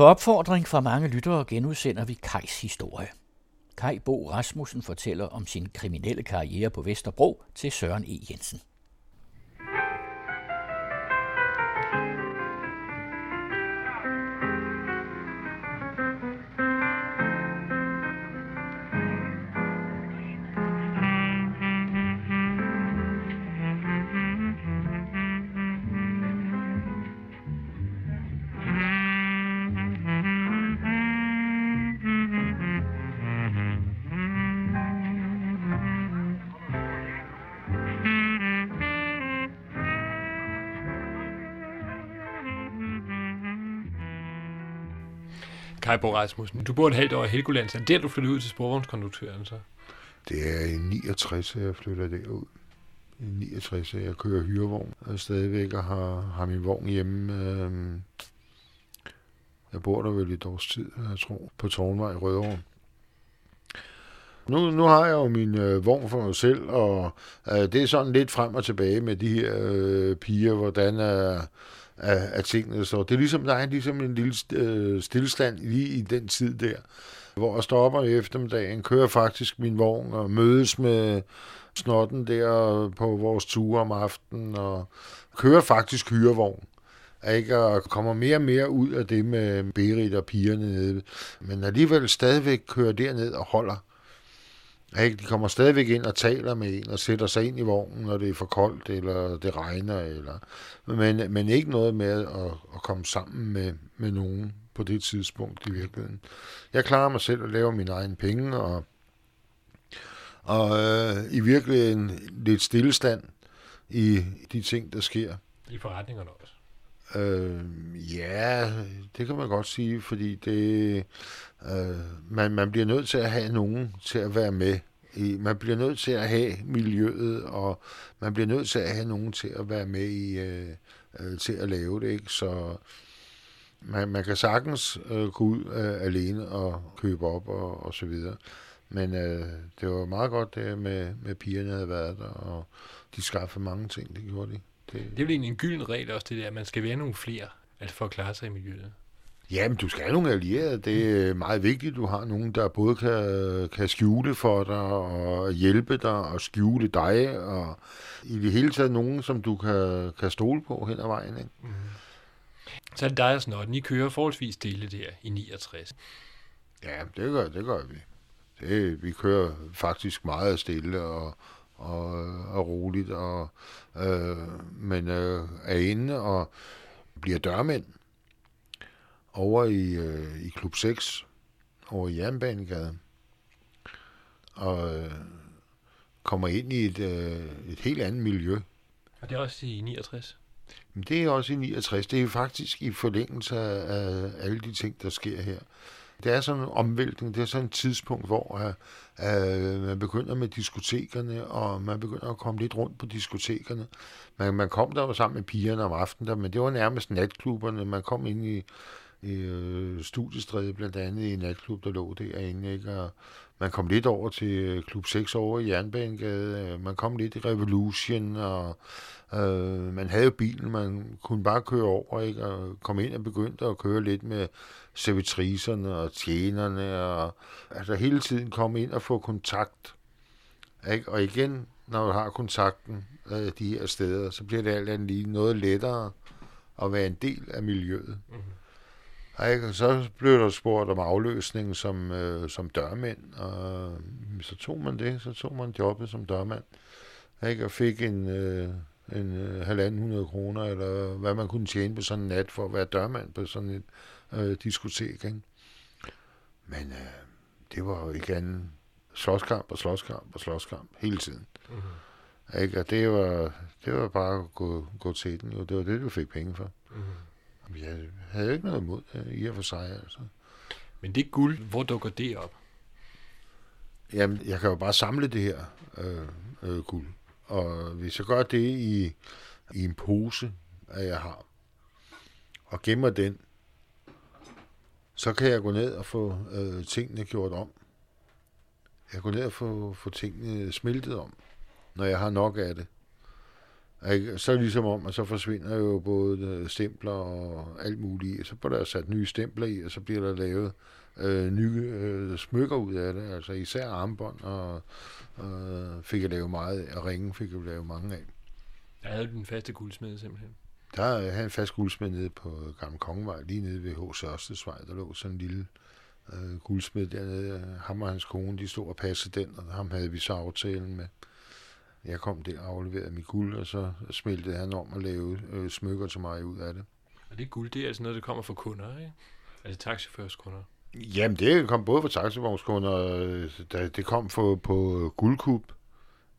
På opfordring fra mange lyttere genudsender vi Kajs historie. Kai Bo Rasmussen fortæller om sin kriminelle karriere på Vesterbro til Søren E. Jensen. Kai Bo Rasmussen, du bor et halvt år i Helgoland, så er der, du flyttede ud til sporvognskonduktøren så? Det er i 69, at jeg flytter derud. I 69, at jeg kører hyrevogn og stadigvæk og har, har min vogn hjemme. Øh, jeg bor der vel et års tid, jeg tror, på Tornvej i Rødovre. Nu, nu har jeg jo min øh, vogn for mig selv, og øh, det er sådan lidt frem og tilbage med de her øh, piger, hvordan er, er, af tingene så. Det er ligesom, der er ligesom en lille øh, stillestand lige i den tid der, hvor jeg stopper i eftermiddagen, kører faktisk min vogn og mødes med snotten der på vores ture om aftenen, og kører faktisk hyrevogn ikke? og kommer mere og mere ud af det med Berit og pigerne nede, men alligevel stadigvæk kører derned og holder. Ikke? De kommer stadigvæk ind og taler med en og sætter sig ind i vognen, når det er for koldt, eller det regner, eller... Men, men ikke noget med at, at komme sammen med, med nogen på det tidspunkt i virkeligheden. Jeg klarer mig selv at lave mine egne penge, og, og øh, i virkeligheden lidt stillestand i de ting, der sker. I forretningerne også? Øh, ja, det kan man godt sige, fordi det, øh, man, man bliver nødt til at have nogen til at være med. I, man bliver nødt til at have miljøet, og man bliver nødt til at have nogen til at være med i, øh, øh, til at lave det. Ikke? Så man, man kan sagtens øh, gå ud øh, alene og købe op og, og så videre. Men øh, det var meget godt det med, med pigerne havde været der, og de skaffede mange ting, det gjorde de. Det, det er vel egentlig en gylden regel også, det der, at man skal være nogle flere, altså for at klare sig i miljøet. Jamen, du skal have nogle allierede. Det er meget vigtigt, du har nogen, der både kan, kan skjule for dig og hjælpe dig og skjule dig. Og i det hele taget nogen, som du kan, kan stole på hen ad vejen. Ikke? Mm. Så er det dig og Snotten. I kører forholdsvis stille der i 69. Ja, det gør, det gør vi. Det, vi kører faktisk meget stille og, og, og roligt, og, øh, men øh, er inde og bliver dørmænd over i, øh, i Klub 6, over i Jernbanegade, og øh, kommer ind i et, øh, et helt andet miljø. Og det er også i 69? Men det er også i 69. Det er faktisk i forlængelse af alle de ting, der sker her. Det er sådan en omvæltning, det er sådan et tidspunkt, hvor uh, man begynder med diskotekerne, og man begynder at komme lidt rundt på diskotekerne. Man, man kom der jo sammen med pigerne om aftenen, der, men det var nærmest natklubberne. Man kom ind i, i uh, studiestræde, blandt andet i en natklub, der lå derinde, ikke? og man kom lidt over til Klub 6 over i Jernbanegade, man kom lidt i Revolution, og øh, man havde bilen, man kunne bare køre over, ikke? og kom ind og begyndte at køre lidt med servitriserne og tjenerne, og altså hele tiden komme ind og få kontakt. Ikke? Og igen, når du har kontakten øh, de her steder, så bliver det alt andet lige noget lettere at være en del af miljøet. Mm-hmm. Ikke? Og så blev der spurgt om afløsning som, øh, som dørmænd, og så tog man det, så tog man jobbet som dørmand, ikke? og fik en, øh, en øh, halvanden hundrede kroner, eller hvad man kunne tjene på sådan en nat for at være dørmand på sådan et øh, diskotek. Ikke? Men øh, det var jo ikke andet slåskamp og slåskamp og slåskamp hele tiden. Mm-hmm. Ikke? Og det var, det var bare at gå, gå til den. Jo. Det var det, du fik penge for. Mm-hmm. Jeg havde ikke noget imod det i og for sig. Altså. Men det guld, hvor dukker det op? Jamen, jeg kan jo bare samle det her øh, øh, guld. Og hvis jeg gør det i, i en pose, at jeg har, og gemmer den, så kan jeg gå ned og få øh, tingene gjort om. Jeg går ned og få, få tingene smeltet om, når jeg har nok af det. Ikke? Så ligesom om, at så forsvinder jo både øh, stempler og alt muligt. Så bliver der sat nye stempler i, og så bliver der lavet øh, nye øh, smykker ud af det. Altså især armbånd, og øh, fik jeg lavet meget af, og ringen fik jeg lavet mange af. Jeg havde den faste guldsmed simpelthen. Der havde en fast guldsmed nede på Gamle Kongevej, lige nede ved H.C. Ørstesvej. Der lå sådan en lille øh, guldsmed dernede. Ham og hans kone, de stod og passede den, og ham havde vi så aftalen med. Jeg kom der og afleverede mit guld, og så smeltede han om at lave øh, smykker til mig ud af det. Og det guld, det er altså noget, der kommer fra kunder, ikke? Altså taxiførs kunder. Jamen, det kom både fra taxivognskunder, og det kom for, på guldkub,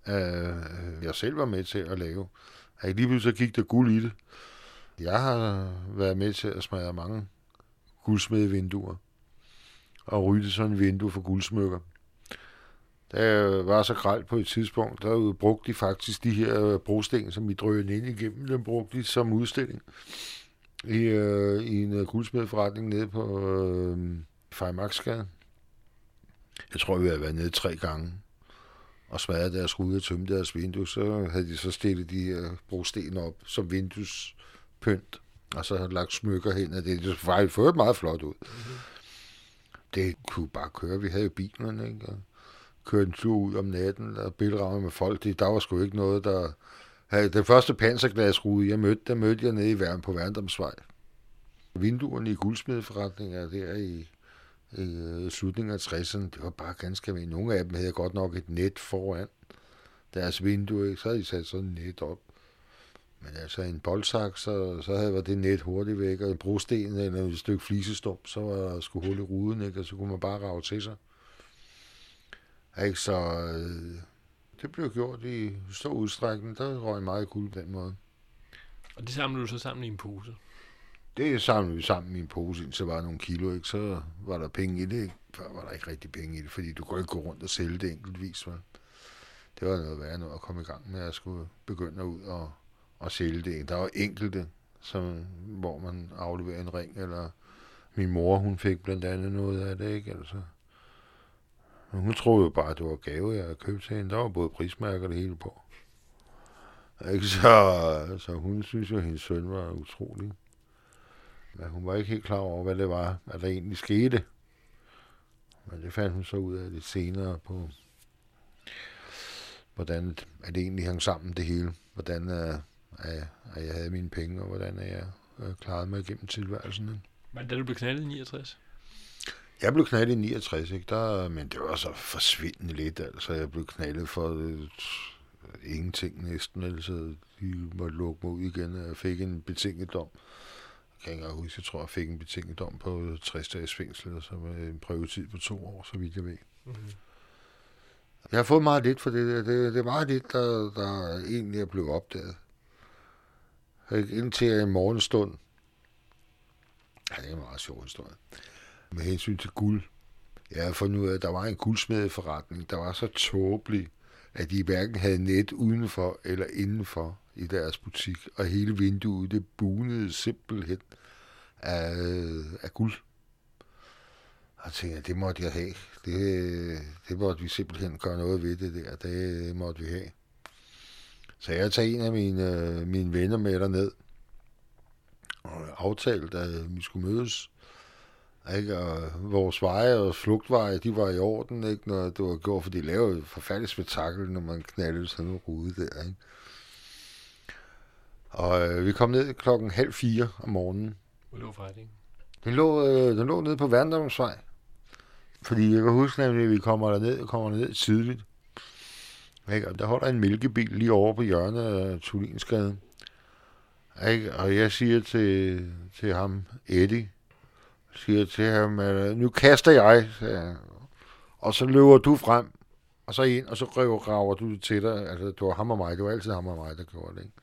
øh, jeg selv var med til at lave. Og lige pludselig så gik der guld i det. Jeg har været med til at smadre mange guldsmedevinduer og rydde sådan en vindue for guldsmykker. Der var så gralt på et tidspunkt, der brugte de faktisk de her brosten, som vi drønede ind igennem, den brugte de som udstilling i, øh, i en øh, guldsmedforretning nede på øh, Fejmarksgade. Jeg tror, vi har været nede tre gange og smadret deres rude og tømme deres vindue. Så havde de så stillet de her brosten op som vinduespynt, og så havde lagt smykker hen, og det, det faktisk fået meget flot ud. Mm-hmm. Det kunne bare køre. Vi havde jo bilen, ikke? Og kørte en tur ud om natten, og bilramme med folk. Det, der var sgu ikke noget, der... Havde den første panserglasrude, jeg mødte, der mødte jeg nede i Værn på Værndomsvej. Vinduerne i guldsmedeforretninger der i, øh, slutningen af 60'erne, det var bare ganske almindeligt. Nogle af dem havde godt nok et net foran deres vindue, ikke? så havde de sat sådan et net op. Men altså en boldsak, så, så havde var det net hurtigt væk, og en brosten eller et stykke flisestump, så var der skulle hul i ruden, ikke? og så kunne man bare rave til sig. Ikke? Så øh, det blev gjort i stor udstrækning. Der røg meget guld den måde. Og det samlede du så sammen i en pose? Det samlede vi sammen i en pose, indtil var nogle kilo, ikke? så var der penge i det. Ikke? Før var der ikke rigtig penge i det, fordi du kunne ikke gå rundt og sælge det enkeltvis. Vel? Det var noget værre noget at komme i gang med at skulle begynde ud og, og sælge det. Der var enkelte, som, hvor man afleverer en ring, eller min mor, hun fik blandt andet noget af det, ikke? Altså, men hun troede jo bare, at det var gave, jeg havde købt til hende. Der var både prismærker og det hele på. Ikke? Så, så hun synes jo, at hendes søn var utrolig. Men hun var ikke helt klar over, hvad det var, at der egentlig skete. Men det fandt hun så ud af lidt senere på, hvordan at det egentlig hang sammen det hele. Hvordan uh, at jeg havde mine penge, og hvordan jeg uh, klarede mig igennem tilværelsen. Men da du blev knaldet i 69? Jeg blev knaldet i 69, ikke? Der, men det var så forsvindende lidt, altså. Jeg blev knaldet for øh, ingenting næsten, altså. De måtte lukke mig ud igen, og jeg fik en betinget dom. Jeg kan ikke huske, jeg tror, jeg fik en betinget dom på 60 dages fængsel, og så med en prøvetid på to år, så vidt jeg ved. Mm-hmm. Jeg har fået meget lidt for det. Det, det er meget lidt, der, der egentlig er blevet opdaget. Indtil en morgenstund. Ja, det er en meget sjov historie med hensyn til guld. Jeg har fundet ud af, at der var en guldsmedeforretning, der var så tåbelig, at de hverken havde net udenfor eller indenfor i deres butik, og hele vinduet, det bunede simpelthen af, af guld. Og jeg tænkte, det måtte jeg have. Det, det måtte vi simpelthen gøre noget ved det der. Det måtte vi have. Så jeg tager en af mine, mine venner med derned, og aftalte, at vi skulle mødes ikke? Og vores veje og flugtveje, de var i orden, ikke? når det var gjort, for de lavede et forfærdeligt spektakel, når man knaldede sådan en rude der. Ikke? Og øh, vi kom ned klokken halv fire om morgenen. Hvor lå forretningen? Den lå, øh, den lå nede på Værndomsvej. Fordi jeg kan huske nemlig, at vi kommer derned, kommer ned tidligt. Ikke? Og der holder en mælkebil lige over på hjørnet af Tulinsgade. Ikke? Og jeg siger til, til ham, Eddie, siger til ham, at nu kaster jeg, jeg, og så løber du frem, og så ind, og så røver, rager du det til dig. Altså, det var ham og mig. Det var altid ham og mig, der gjorde det, ikke?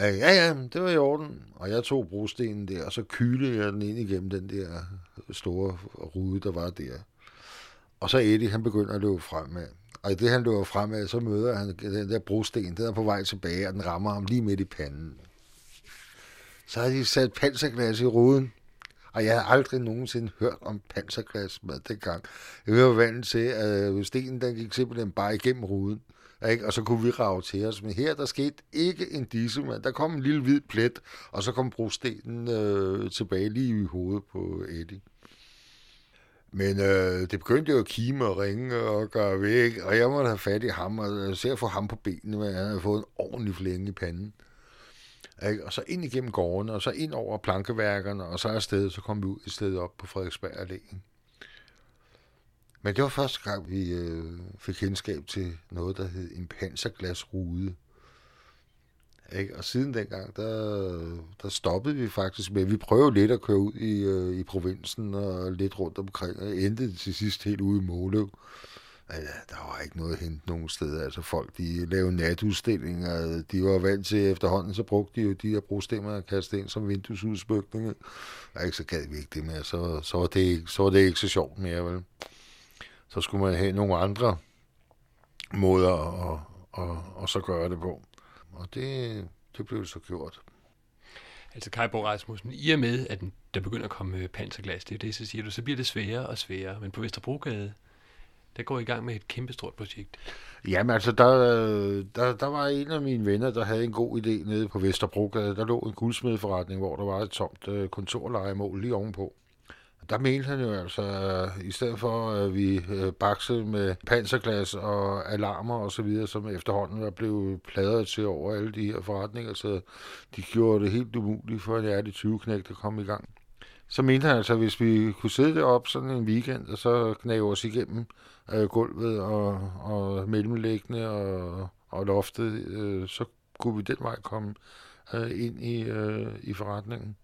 Ja, ja, det var i orden. Og jeg tog brostenen der, og så kylede jeg den ind igennem den der store rude, der var der. Og så Eddie, han begynder at løbe fremad. Og i det, han løber fremad, så møder han den der brosten, den er på vej tilbage, og den rammer ham lige midt i panden så har de sat panserglas i ruden. Og jeg havde aldrig nogensinde hørt om panserglas med dengang. Jeg var vant til, at stenen den gik simpelthen bare igennem ruden. Ikke? Og så kunne vi rave til os. Men her, der skete ikke en disse, men der kom en lille hvid plet, og så kom brostenen øh, tilbage lige i hovedet på Eddie. Men øh, det begyndte jo at kime og ringe og gøre væk, og jeg måtte have fat i ham, og øh, se at få ham på benene, men han havde fået en ordentlig flænge i panden. Ikke? Og så ind igennem gårdene, og så ind over plankeværkerne, og så afsted, så kom vi ud et sted op på Frederiksberg Allé. Men det var første gang, vi øh, fik kendskab til noget, der hed en panserglasrude. Ikke? Og siden dengang, der, der stoppede vi faktisk med, vi prøvede lidt at køre ud i, øh, i provinsen og lidt rundt omkring, og endte til sidst helt ude i Måløv. Ja, der var ikke noget at hente nogen steder. Altså folk, de lavede natudstillinger. De var vant til efterhånden, så brugte de jo de her brostemmer at kaste ind som vinduesudsmykning. Og ikke så gad vi ikke det mere. Så, så, var det ikke, så var det ikke så sjovt mere, vel? Så skulle man have nogle andre måder at, at, at, at så gøre det på. Og det, det blev så gjort. Altså Kai Bo Rasmussen, i og med, at der begynder at komme panserglas, det er det, så siger du, så bliver det sværere og sværere. Men på Vesterbrogade, der går i gang med et kæmpestort projekt. Jamen altså, der, der, der var en af mine venner, der havde en god idé nede på Vesterbrogade. Der lå en guldsmedforretning, hvor der var et tomt øh, kontorlejemål lige ovenpå. Der mente han jo altså, at i stedet for at vi øh, baksede med panserglas og alarmer og så videre, som efterhånden var blevet pladret til over alle de her forretninger, så de gjorde det helt umuligt for en ærlig 20-knægt at komme i gang. Så mente han altså, at hvis vi kunne sidde deroppe sådan en weekend, og så knæve os igennem øh, gulvet og, og mellemlæggende og, og loftet, øh, så kunne vi den vej komme øh, ind i, øh, i forretningen.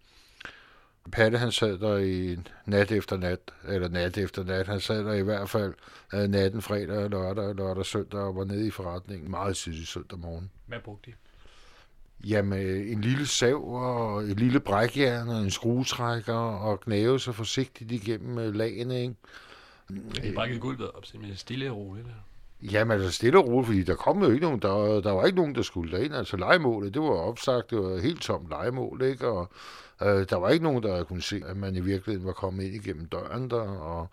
Patte, han sad der i nat efter nat, eller nat efter nat. Han sad der i hvert fald øh, natten, fredag, lørdag, lørdag, søndag, og var nede i forretningen meget tidligt søndag morgen. Hvad brugte de? Jamen, en lille sav og et lille brækjern og en skruetrækker og knæve så forsigtigt igennem øh, lagene, ikke? De brækkede gulvet op, simpelthen stille og roligt. Der. Jamen altså stille og roligt, fordi der kom jo ikke nogen, der, der var ikke nogen, der skulle derind. Altså legemålet, det var opsagt, det var helt tomt legemål, ikke? Og øh, der var ikke nogen, der kunne se, at man i virkeligheden var kommet ind igennem døren der, og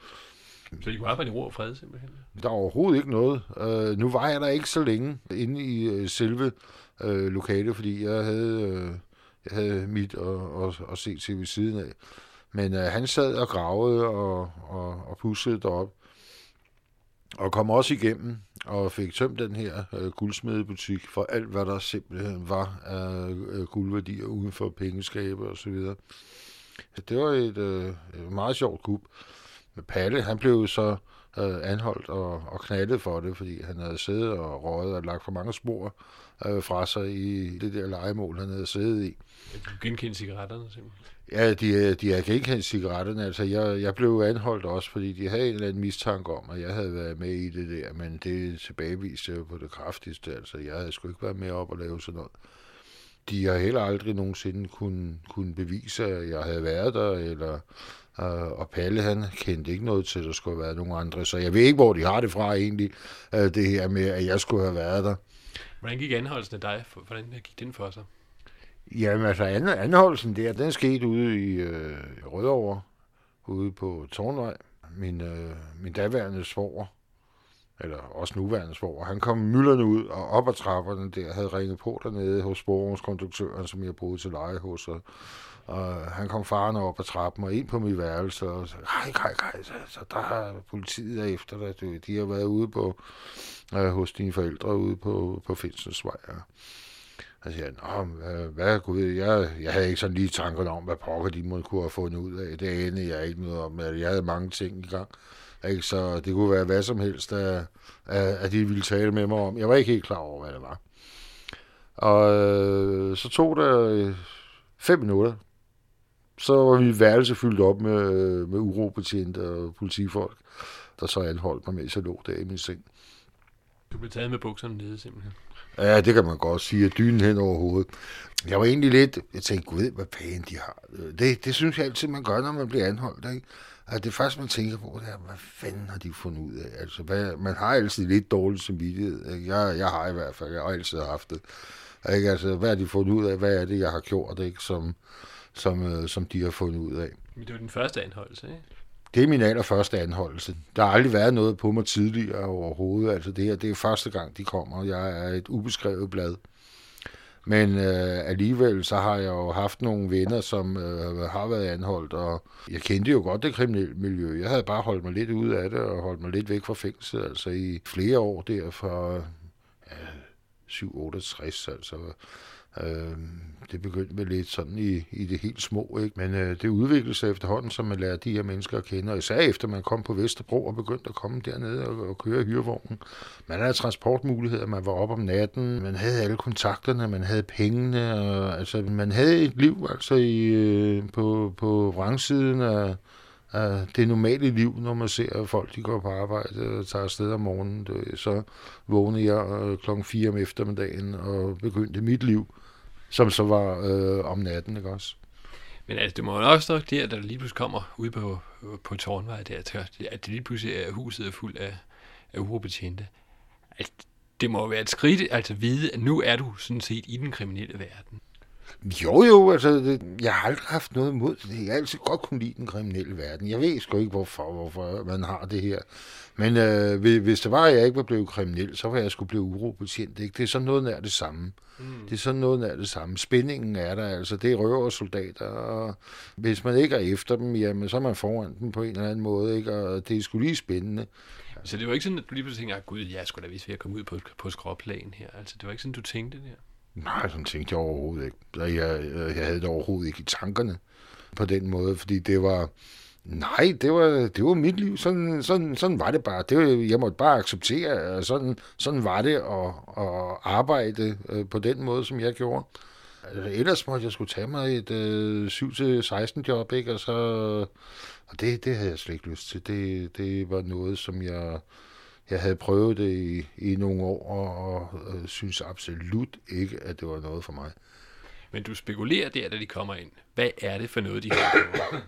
så I kunne arbejde i ro og fred simpelthen? Der er overhovedet ikke noget. Øh, nu var jeg der ikke så længe inde i øh, selve øh, lokale, fordi jeg havde, øh, jeg havde mit og, og, og se til ved siden af. Men øh, han sad og gravede og, og, og pussede derop og kom også igennem og fik tømt den her øh, guldsmedebutik for alt, hvad der simpelthen var af øh, guldværdier uden for pengeskabe og så videre. Det var et øh, meget sjovt kub. Men Palle, han blev så øh, anholdt og, og knaldet for det, fordi han havde siddet og røget og lagt for mange spor øh, fra sig i det der legemål, han havde siddet i. Du genkendte cigaretterne simpelthen? Ja, de, de har genkendt cigaretterne. Altså, jeg, jeg blev anholdt også, fordi de havde en eller anden mistanke om, at jeg havde været med i det der, men det tilbageviste jeg på det kraftigste. Altså, jeg havde sgu ikke været med op og lave sådan noget. De har heller aldrig nogensinde kunne, kunne bevise, at jeg havde været der, eller Uh, og Palle, han kendte ikke noget til, at der skulle have været nogen andre. Så jeg ved ikke, hvor de har det fra egentlig, uh, det her med, at jeg skulle have været der. Hvordan gik anholdelsen af dig? Hvordan gik den for sig? Jamen altså, anholdelsen der, den skete ude i øh, Rødovre, ude på Tornvej. Min, øh, min daværende svoger, eller også nuværende svoger, han kom mylderne ud og op ad trapperne der, havde ringet på dernede hos sporvognskonduktøren, som jeg boede til leje hos, og, og han kom farne op ad trappen og ind på mit værelse, og sagde, hej, hej, hej, så, så der har politiet efter dig, de har været ude på, øh, hos dine forældre ude på, på Finsensvej, ja. Så siger han, hvad, øh, hvad gud, jeg, jeg havde ikke sådan lige tankerne om, hvad pokker de måtte kunne have fundet ud af. Det anede jeg ikke noget om. Jeg havde mange ting i gang. Ikke? Så det kunne være hvad som helst, at, øh, at de ville tale med mig om. Jeg var ikke helt klar over, hvad det var. Og øh, så tog det øh, fem minutter. Så var vi værelse fyldt op med, med urobetjente og politifolk, der så anholdt mig, mens jeg lå der i min seng. Du blev taget med bukserne nede simpelthen? Ja, det kan man godt sige, dynen hen over hovedet. Jeg var egentlig lidt, jeg tænkte, gud, hvad pæne de har. Det, det synes jeg altid, man gør, når man bliver anholdt, ikke? At det første, man tænker på, det er, hvad fanden har de fundet ud af? Altså, hvad, man har altid lidt dårlig samvittighed. Ikke? Jeg, jeg har i hvert fald, jeg har altid haft det. Ikke? Altså, hvad har de fundet ud af? Hvad er det, jeg har gjort, ikke? Som, som, øh, som de har fundet ud af? Men det var den første anholdelse, ikke? Det er min allerførste anholdelse. Der har aldrig været noget på mig tidligere overhovedet. Altså det her, det er første gang, de kommer. Jeg er et ubeskrevet blad. Men øh, alligevel så har jeg jo haft nogle venner, som øh, har været anholdt, og jeg kendte jo godt det kriminelle miljø. Jeg havde bare holdt mig lidt ud af det, og holdt mig lidt væk fra fængsel, altså i flere år der fra ja, 7-68, altså Øh, det begyndte med lidt sådan i, i det helt små, ikke? men øh, det udviklede sig efterhånden, som man lærer de her mennesker at kende, og især efter man kom på Vesterbro og begyndte at komme dernede og, og køre hyrevognen. Man havde transportmuligheder, man var op om natten, man havde alle kontakterne, man havde pengene, og, altså man havde et liv altså i, øh, på, på vrangsiden af, af det normale liv, når man ser, at folk de går på arbejde og tager afsted om morgenen. Så vågnede jeg øh, klokken 4 om eftermiddagen og begyndte mit liv som så var øh, om natten, ikke også? Men altså, det må jo også nok det, at der lige pludselig kommer ud på, på Tårnvej der, at det lige pludselig er huset er fuld af, af urobetjente. Altså, det må være et skridt, altså vide, at nu er du sådan set i den kriminelle verden. Jo, jo, altså, det, jeg har aldrig haft noget imod det. Jeg har altid godt kunne lide den kriminelle verden. Jeg ved sgu ikke, hvorfor, hvorfor man har det her. Men øh, hvis det var, at jeg ikke var blevet kriminel, så var jeg skulle blive urobetjent. Ikke? Det er sådan noget nær det samme. Mm. Det er sådan noget nær det samme. Spændingen er der, altså. Det er røver soldater, og hvis man ikke er efter dem, jamen, så er man foran dem på en eller anden måde, ikke? Og det er sgu lige spændende. Så det var ikke sådan, at du lige pludselig tænkte, at gud, jeg skulle da vist ved at komme ud på, på skråplan her. Altså, det var ikke sådan, du tænkte det der? Nej, sådan tænkte jeg overhovedet ikke. Jeg, jeg havde det overhovedet ikke i tankerne på den måde, fordi det var... Nej, det var, det var mit liv. Sådan, sådan, sådan var det bare. Det var, jeg måtte bare acceptere, at sådan, sådan var det at, at arbejde øh, på den måde, som jeg gjorde. Altså, ellers måtte jeg skulle tage mig et øh, 7-16 job, ikke? Og, så, og det, det havde jeg slet ikke lyst til. Det, det var noget, som jeg jeg havde prøvet det i, i nogle år, og, og øh, synes absolut ikke, at det var noget for mig. Men du spekulerer der, da de kommer ind. Hvad er det for noget, de har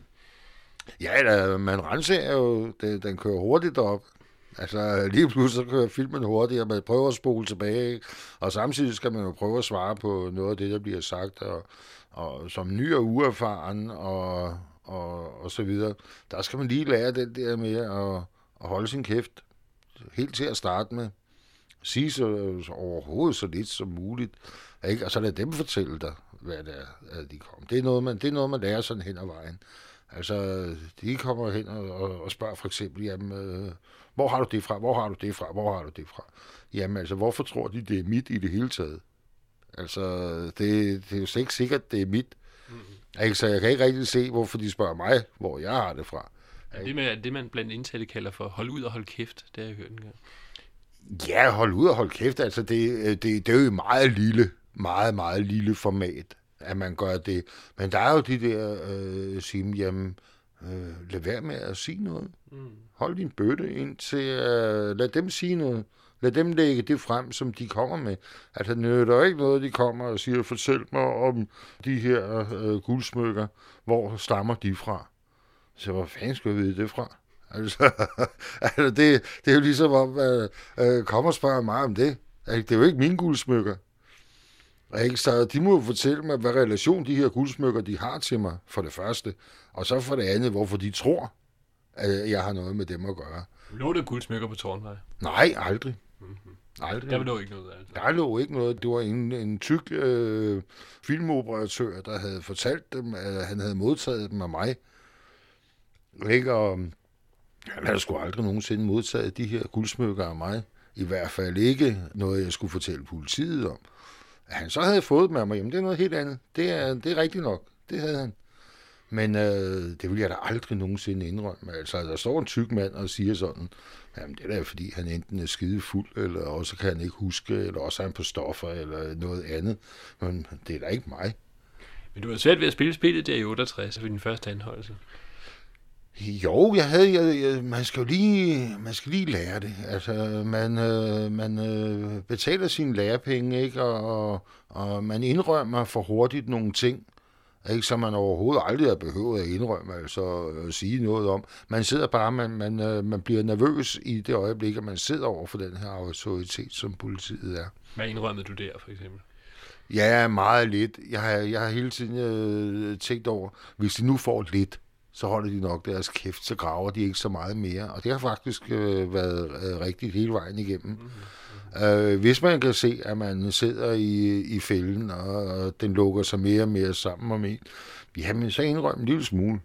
Ja, da, man renser jo, det, den kører hurtigt op. Altså lige pludselig så kører filmen hurtigt, og man prøver at spole tilbage, og samtidig skal man jo prøve at svare på noget af det, der bliver sagt, og, og som ny og uerfaren, og, og, og så videre, der skal man lige lære den der med at, at holde sin kæft, helt til at starte med. Sige så, så overhovedet så lidt som muligt. Ikke? Og så lad dem fortælle dig, hvad det er, at de kom. Det er noget, man, det er noget, man lærer sådan hen ad vejen. Altså, de kommer hen og, og, og spørger for eksempel, jamen, øh, hvor har du det fra, hvor har du det fra, hvor har du det fra? Jamen, altså, hvorfor tror de, det er mit i det hele taget? Altså, det, det er jo slet ikke sikkert, det er mit. Mm-hmm. Ikke? Så jeg kan ikke rigtig se, hvorfor de spørger mig, hvor jeg har det fra. Ja, det med det, man blandt indsatte kalder for hold ud og hold kæft, det har jeg hørt en gang. Ja, hold ud og hold kæft, altså det, øh, det, det er jo meget lille, meget, meget lille format, at man gør det. Men der er jo de der, øh, sige, jamen, øh, lad være med at sige noget. Mm. Hold din bøtte ind til, øh, lad dem sige noget. Lad dem lægge det frem, som de kommer med. Altså, det nytter ikke noget, de kommer og siger, fortæl mig om de her øh, guldsmykker. Hvor stammer de fra? Så hvor fanden skulle jeg vide det fra? Altså, altså det, det er jo ligesom om, at øh, kommer og spørger mig om det. Det er jo ikke mine guldsmykker. Ikke? Så de må jo fortælle mig, hvad relation de her guldsmykker, de har til mig, for det første. Og så for det andet, hvorfor de tror, at jeg har noget med dem at gøre. Lå det guldsmykker på Tårnvej? Nej, aldrig. Mm-hmm. Aldrig. Der lå ikke noget altså. Der lå ikke noget. Det var en, en tyk øh, filmoperatør, der havde fortalt dem, at han havde modtaget dem af mig. Ikke? Og øhm, han havde sgu aldrig nogensinde modtaget de her guldsmykker af mig. I hvert fald ikke noget, jeg skulle fortælle politiet om. At han så havde fået dem af mig, jamen det er noget helt andet. Det er, det er rigtigt nok. Det havde han. Men øh, det vil jeg da aldrig nogensinde indrømme. Altså, der står en tyk mand og siger sådan, jamen det er da fordi, han enten er skide fuld, eller også kan han ikke huske, eller også er han på stoffer, eller noget andet. Men det er da ikke mig. Men du har svært ved at spille spillet der i 68 altså, ved din første anholdelse. Jo, jeg havde, jeg, jeg, man skal jo lige, man skal lige lære det. Altså, man, øh, man øh, betaler sine lærepenge, ikke? Og, og, og man indrømmer for hurtigt nogle ting, ikke? som man overhovedet aldrig har behøvet at indrømme, altså at sige noget om. Man sidder bare, man, man, øh, man bliver nervøs i det øjeblik, at man sidder over for den her autoritet, som politiet er. Hvad indrømmede du der, for eksempel? Ja, meget lidt. Jeg har, jeg har hele tiden øh, tænkt over, hvis de nu får lidt, så holder de nok deres kæft, så graver de ikke så meget mere. Og det har faktisk øh, været øh, rigtigt hele vejen igennem. Mm-hmm. Øh, hvis man kan se, at man sidder i, i fælden, og, og den lukker sig mere og mere sammen om en, jamen så indrøm en lille smule.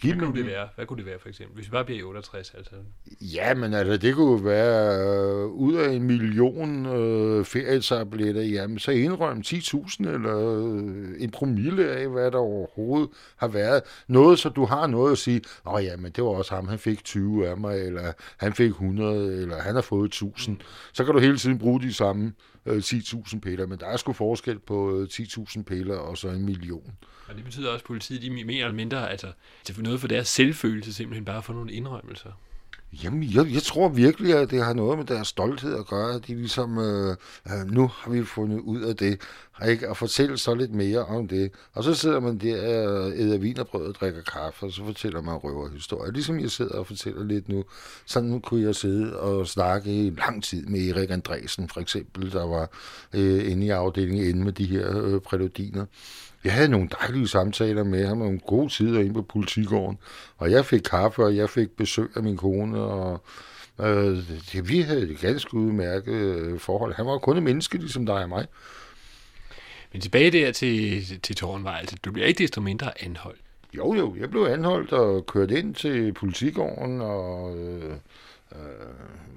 Giv Hvad kunne det være? Hvad kunne det være, for eksempel? Hvis vi bare bliver 68, altså. Ja, men altså, det kunne være øh, ud af en million øh, ferietabletter, jamen, så indrøm 10.000 eller øh, en promille af, hvad der overhovedet har været. Noget, så du har noget at sige, åh ja, men det var også ham, han fik 20 af mig, eller han fik 100, eller han har fået 1.000. Mm. Så kan du hele tiden bruge de samme øh, 10.000 piller, men der er sgu forskel på øh, 10.000 piller og så en million. Og det betyder også, at politiet de mere eller mindre, altså, det er noget for deres selvfølelse simpelthen bare for nogle indrømmelser. Jamen, jeg, jeg tror virkelig, at det har noget med deres stolthed at gøre. De ligesom, øh, øh, nu har vi fundet ud af det, ikke? og fortælle så lidt mere om det. Og så sidder man der og æder vinerbrød og drikker kaffe, og så fortæller man røverhistorier. Ligesom jeg sidder og fortæller lidt nu. Sådan kunne jeg sidde og snakke i lang tid med Erik Andresen, for eksempel, der var øh, inde i afdelingen inde med de her øh, præludiner. Jeg havde nogle dejlige samtaler med ham, om nogle gode tider inde på politigården. Og jeg fik kaffe, og jeg fik besøg af min kone, og øh, vi havde et ganske udmærket øh, forhold. Han var kun et menneske, ligesom dig og mig. Men tilbage der til, til Tårnvej, altså, du bliver ikke desto mindre anholdt. Jo, jo, jeg blev anholdt og kørt ind til politigården, og øh, øh,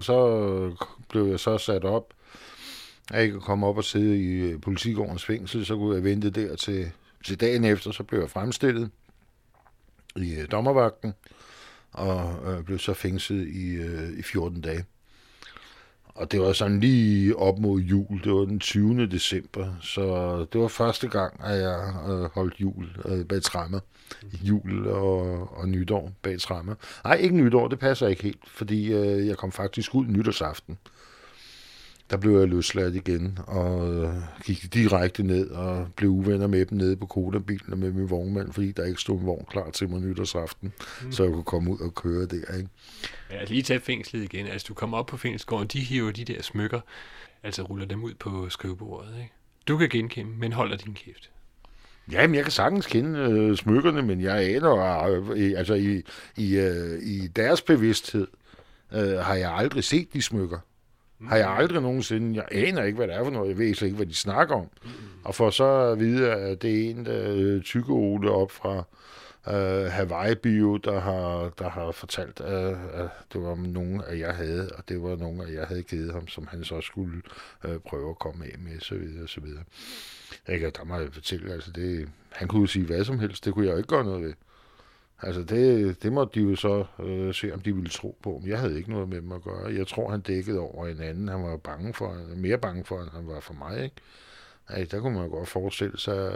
så blev jeg så sat op jeg ikke komme op og sidde i øh, politigårdens fængsel, så kunne jeg vente der til, til dagen efter, så blev jeg fremstillet i øh, dommervagten, og øh, blev så fængslet i, øh, i 14 dage. Og det var sådan lige op mod jul, det var den 20. december, så det var første gang, at jeg øh, holdt jul øh, bag træmmer. Jul og, og nytår bag træmmer. Nej, ikke nytår, det passer ikke helt, fordi øh, jeg kom faktisk ud nytårsaften der blev jeg løsladt igen, og øh, gik direkte ned og blev uvenner med dem nede på Kodabilen og med min vognmand, fordi der ikke stod en vogn klar til mig nytårsaften, mm. så jeg kunne komme ud og køre der. Ikke? Ja, lige tage fængslet igen. Altså, du kommer op på fængselsgården, de hiver de der smykker, altså ruller dem ud på skrivebordet. Ikke? Du kan genkende, men holder din kæft. Ja, men jeg kan sagtens kende øh, smykkerne, men jeg aner, øh, altså i, i, øh, i deres bevidsthed, øh, har jeg aldrig set de smykker. Har jeg aldrig nogensinde, jeg aner ikke, hvad det er for noget, jeg ved slet ikke, hvad de snakker om. Mm. Og for så at vide, at det er en der tykke Ole op fra uh, Hawaii Bio, der har, der har fortalt, at, at det var nogen, at jeg havde, og det var nogen, at jeg havde givet ham, som han så skulle uh, prøve at komme af med, så videre, så videre. Ikke, der må jeg fortælle, altså det, han kunne jo sige hvad som helst, det kunne jeg jo ikke gøre noget ved. Altså det, det måtte de jo så øh, se, om de ville tro på. Men jeg havde ikke noget med dem at gøre. Jeg tror, han dækkede over en anden. Han var bange for, mere bange for, end han var for mig. Ikke? Altså, der kunne man godt forestille sig,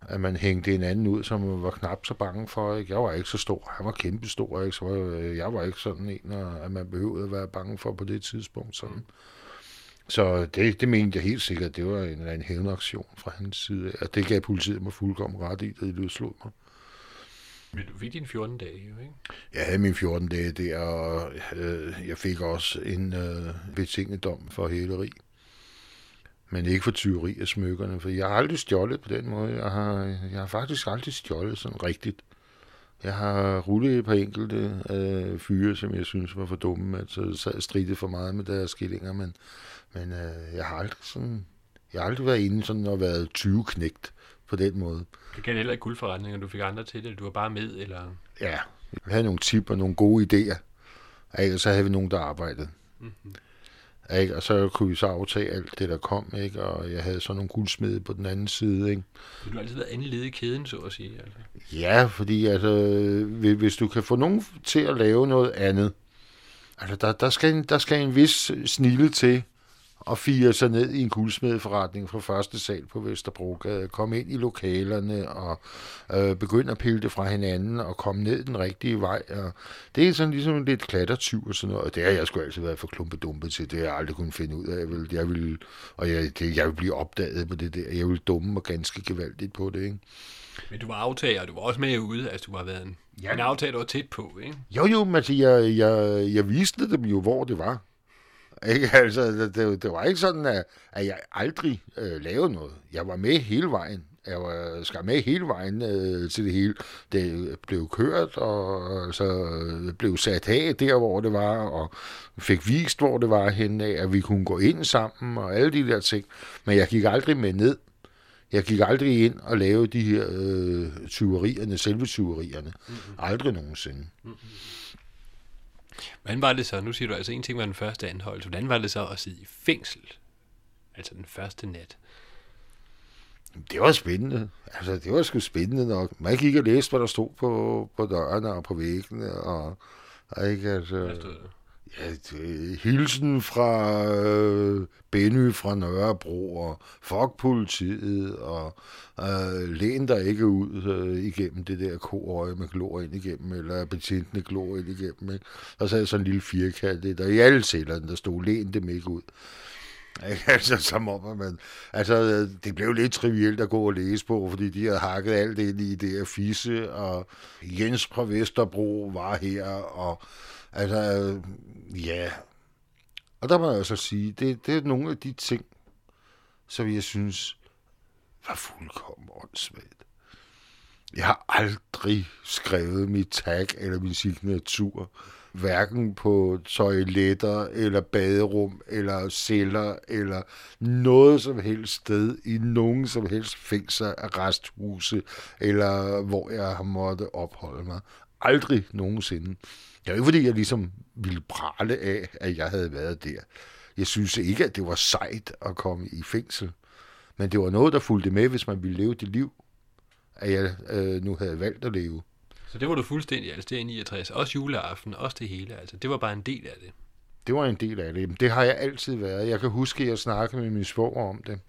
at man hængte en anden ud, som man var knap så bange for. Ikke? Jeg var ikke så stor. Han var kæmpestor. Ikke? Så var, øh, jeg var ikke sådan en, at man behøvede at være bange for på det tidspunkt. Sådan. Så det, det mente jeg helt sikkert, det var en, en hævnaktion fra hans side. Og det gav politiet mig fuldkommen ret i, da de løslod mig. Men du fik dine 14 dage, jo, ikke? Jeg havde mine 14 dage der, og øh, jeg fik også en øh, betinget dom for hæleri. Men ikke for tyveri af smykkerne, for jeg har aldrig stjålet på den måde. Jeg har, jeg har faktisk aldrig stjålet sådan rigtigt. Jeg har rullet et par enkelte øh, fyre, som jeg synes var for dumme, at så sad stridet for meget med deres skillinger, men, men øh, jeg har aldrig sådan, jeg har aldrig været inde sådan og været 20 knægt på den måde. Det kan heller ikke guldforretninger, du fik andre til det, du var bare med, eller? Ja, vi havde nogle tip og nogle gode idéer, ikke? og så havde vi nogen, der arbejdede. Mm-hmm. Ikke? Og så kunne vi så aftage alt det, der kom, ikke? og jeg havde så nogle guldsmede på den anden side. Ikke? Du har altid været anden led i kæden, så at sige. Altså. Ja, fordi altså, hvis du kan få nogen til at lave noget andet, altså der, der, skal, der skal en vis snille til, og fire sig ned i en guldsmedforretning fra første sal på Vesterbrogade, komme ind i lokalerne og øh, begynde at pille det fra hinanden og komme ned den rigtige vej. Og det er sådan ligesom lidt klattertyv og sådan noget, og det har jeg sgu altid været for klumpedumpet til. Det har jeg aldrig kunnet finde ud af. Jeg vil, jeg vil, og jeg, det, jeg vil blive opdaget på det der. Jeg vil dumme mig ganske gevaldigt på det, ikke? Men du var aftager, og du var også med ude, altså du var været en, ja. en aftager, du var tæt på, ikke? Jo, jo, men altså, jeg, jeg, jeg viste dem jo, hvor det var. Ikke? Altså, det, det var ikke sådan, at, at jeg aldrig øh, lavede noget. Jeg var med hele vejen. Jeg var skar med hele vejen øh, til det hele. Det blev kørt, og så blev sat af der, hvor det var, og fik vist, hvor det var henne af, at vi kunne gå ind sammen, og alle de der ting. Men jeg gik aldrig med ned. Jeg gik aldrig ind og lavede de her øh, tyverierne, selve tyverierne. Mm-hmm. Aldrig nogensinde. Mm-hmm. Hvordan var det så? Nu siger du altså, en ting var den første anholdelse. Hvordan var det så at sidde i fængsel? Altså den første nat. Det var spændende. Altså, det var sgu spændende nok. Man gik og læste, hvad der stod på, på dørene og på væggene. Og, og ikke, altså, hvad øh, hilsen fra øh, Benny fra Nørrebro, og fuck politiet, og øh, læn der ikke ud øh, igennem det der koøje med glor ind igennem, eller betjentene glor ind igennem. Ikke? Og så er sådan en lille firkant, der i alle cellerne, der stod, læn dem ikke ud. altså, som om, at man, altså, det blev lidt trivielt at gå og læse på, fordi de havde hakket alt ind i det her fisse, og Jens fra Vesterbro var her, og altså, ja. Og der må jeg så sige, det, det er nogle af de ting, som jeg synes var fuldkommen åndssvagt. Jeg har aldrig skrevet mit tag eller min signatur hverken på toiletter, eller baderum, eller celler, eller noget som helst sted i nogen som helst fængsler, arresthuse, eller hvor jeg har måttet opholde mig. Aldrig nogensinde. Det er ikke, fordi jeg ligesom ville prale af, at jeg havde været der. Jeg synes ikke, at det var sejt at komme i fængsel. Men det var noget, der fulgte med, hvis man ville leve det liv, at jeg øh, nu havde valgt at leve. Så det var du fuldstændig, altså det er 69, også juleaften, også det hele, altså det var bare en del af det. Det var en del af det. Det har jeg altid været. Jeg kan huske, at jeg snakkede med min svoger om det.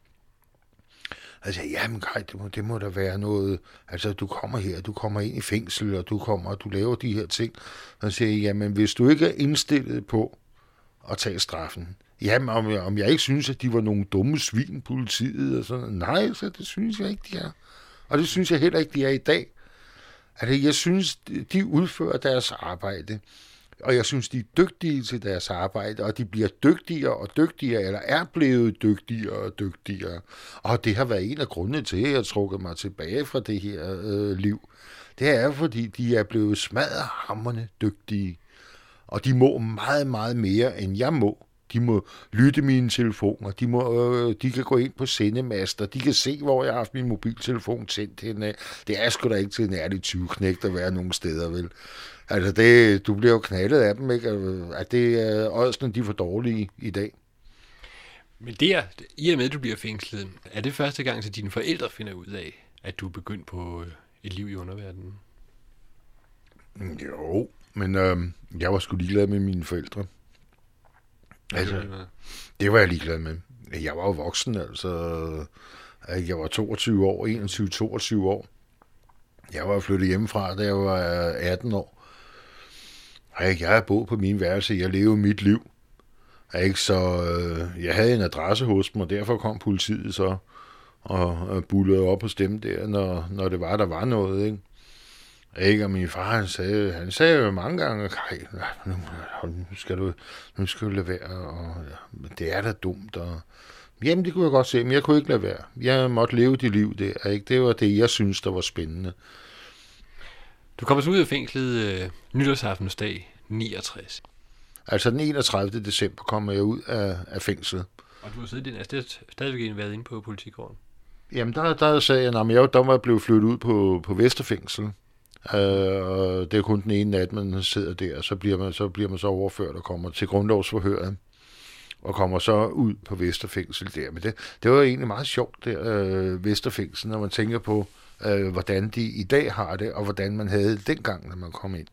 Altså, jamen Kaj, det må, det må da være noget, altså du kommer her, du kommer ind i fængsel, og du kommer, og du laver de her ting. Og siger, jamen hvis du ikke er indstillet på at tage straffen, jamen om jeg, om jeg ikke synes, at de var nogle dumme svin, politiet og sådan nej, så det synes jeg ikke, de er. Og det synes jeg heller ikke, de er i dag. Altså, jeg synes, de udfører deres arbejde, og jeg synes, de er dygtige til deres arbejde, og de bliver dygtigere og dygtigere, eller er blevet dygtigere og dygtigere. Og det har været en af grundene til, at jeg trukket mig tilbage fra det her øh, liv. Det er, fordi de er blevet smadret dygtige, og de må meget, meget mere, end jeg må. De må lytte mine telefoner, de, må, øh, de kan gå ind på sendemaster, de kan se, hvor jeg har haft min mobiltelefon tændt henne. Det er sgu da ikke til en ærlig 20 knægt at være nogen steder, vel? Altså, det, du bliver jo knaldet af dem, ikke? At det er også, de er for dårlige i dag. Men der, i og med, at du bliver fængslet, er det første gang, at dine forældre finder ud af, at du er begyndt på øh, et liv i underverdenen? Jo, men øh, jeg var sgu ligeglad med mine forældre. Altså, det var jeg ligeglad med. Jeg var jo voksen, altså. Jeg var 22 år, 21-22 år. Jeg var flyttet hjemmefra, da jeg var 18 år. Jeg har boet på min værelse, jeg lever mit liv. Ikke? Så øh, jeg havde en adresse hos dem, og derfor kom politiet så og, bullede op hos dem der, når, når det var, der var noget. Ikke? Ikke, og min far, han sagde, han sagde jo mange gange, Kaj, nu, nu, skal du, nu skal du lade være, og ja, det er da dumt, og jamen, det kunne jeg godt se, men jeg kunne ikke lade være. Jeg måtte leve det liv der, ikke? Det var det, jeg synes, der var spændende. Du kommer så ud af fængslet øh, nytårsaftensdag 69. Altså den 31. december kommer jeg ud af, af fængslet. Og du har siddet, altså, stadigvæk været inde på politigården? Jamen, der, der sagde jeg, at jeg, der var blevet flyttet ud på, på Vesterfængsel. Øh, og det er kun den ene nat, man sidder der, så bliver man så, bliver man så overført og kommer til grundlovsforhøret og kommer så ud på Vesterfængsel der. Men det, det var egentlig meget sjovt der, øh, Vesterfængsel, når man tænker på, øh, Øh, hvordan de i dag har det, og hvordan man havde det dengang, når man kom ind.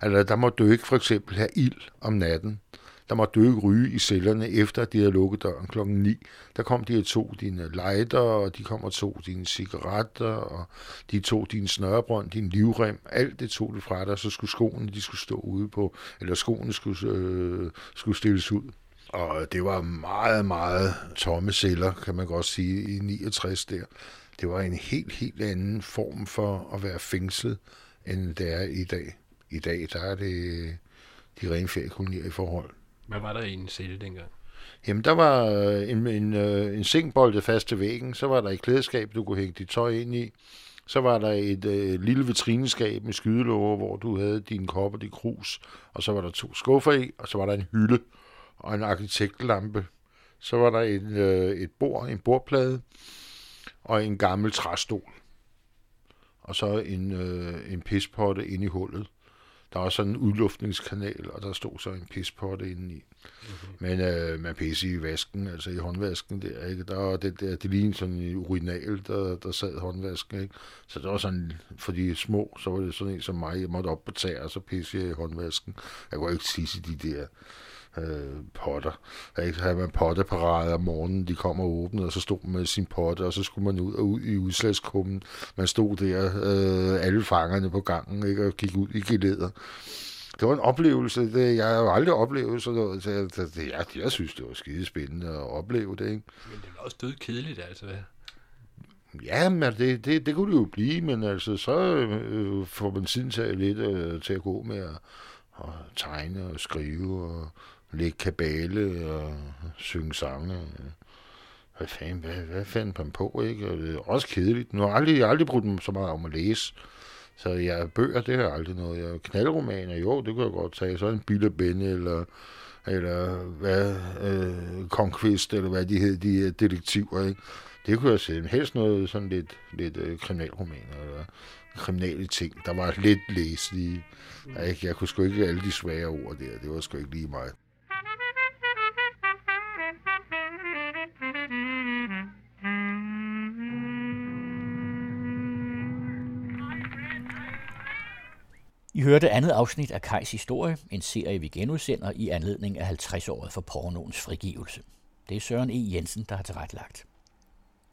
Altså, der må du ikke for eksempel have ild om natten. Der måtte du ikke ryge i cellerne, efter de havde lukket døren klokken 9. Der kom de og tog dine lighter, og de kom og tog dine cigaretter, og de tog din snørebrønd, din livrem. Alt det tog de fra dig, så skulle skoene de skulle stå ude på, eller skoene skulle, øh, skulle stilles ud. Og det var meget, meget tomme celler, kan man godt sige, i 69 der. Det var en helt, helt anden form for at være fængslet, end det er i dag. I dag, der er det de rene feriekolonier i forhold. Hvad var der i en celle dengang? Jamen, der var øh, en, en, øh, en seng boldet fast til væggen, så var der et klædeskab, du kunne hænge dit tøj ind i. Så var der et øh, lille vitrineskab med skydelåger, hvor du havde dine kopper, dit krus, og så var der to skuffer i, og så var der en hylde og en arkitektlampe. Så var der en, øh, et bord, en bordplade, og en gammel træstol. Og så en, øh, en pispotte inde i hullet. Der var sådan en udluftningskanal, og der stod så en pispotte inde i. Mm-hmm. Men øh, man pisse i vasken, altså i håndvasken der, ikke? Der var det der, det lignede sådan en urinal, der, der sad håndvasken, ikke? Så det var sådan, for de små, så var det sådan en som mig, jeg måtte op på tæer, og så pisse i håndvasken. Jeg kunne ikke tisse de der øh, potter. Ikke? Så havde man potteparade om morgenen, de kom og åbnede, og så stod man med sin potte, og så skulle man ud og ud i udslagskummen. Man stod der, øh, alle fangerne på gangen, ikke? og gik ud i gelæder. Det var en oplevelse, det, jeg har jo aldrig oplevet sådan noget, så jeg, det, jeg, jeg synes, det var skide spændende at opleve det. Ikke? Men det var også død kedeligt, altså. Ja, men det, det, det kunne det jo blive, men altså, så øh, får man tiden til, lidt øh, til at gå med at, at tegne og skrive og lægge kabale og synge sange. Hvad fanden, hvad, hvad fandt man på, ikke? Og det er også kedeligt. Nu har jeg aldrig, jeg har aldrig brugt dem så meget om at læse. Så jeg bøger, det har jeg aldrig noget. Jeg knaldromaner, jo, det kunne jeg godt tage. Så en Bill Benne, eller, eller hvad, øh, Conquest, eller hvad de hed, de detektiver, ikke? Det kunne jeg se. Helst noget sådan lidt, lidt øh, kriminalromaner, eller kriminale ting. Der var lidt læselige. Ikke? jeg kunne sgu ikke alle de svære ord der. Det var sgu ikke lige mig. I hørte andet afsnit af Kajs Historie, en serie vi genudsender i anledning af 50-året for pornoens frigivelse. Det er Søren E. Jensen, der har tilrettelagt.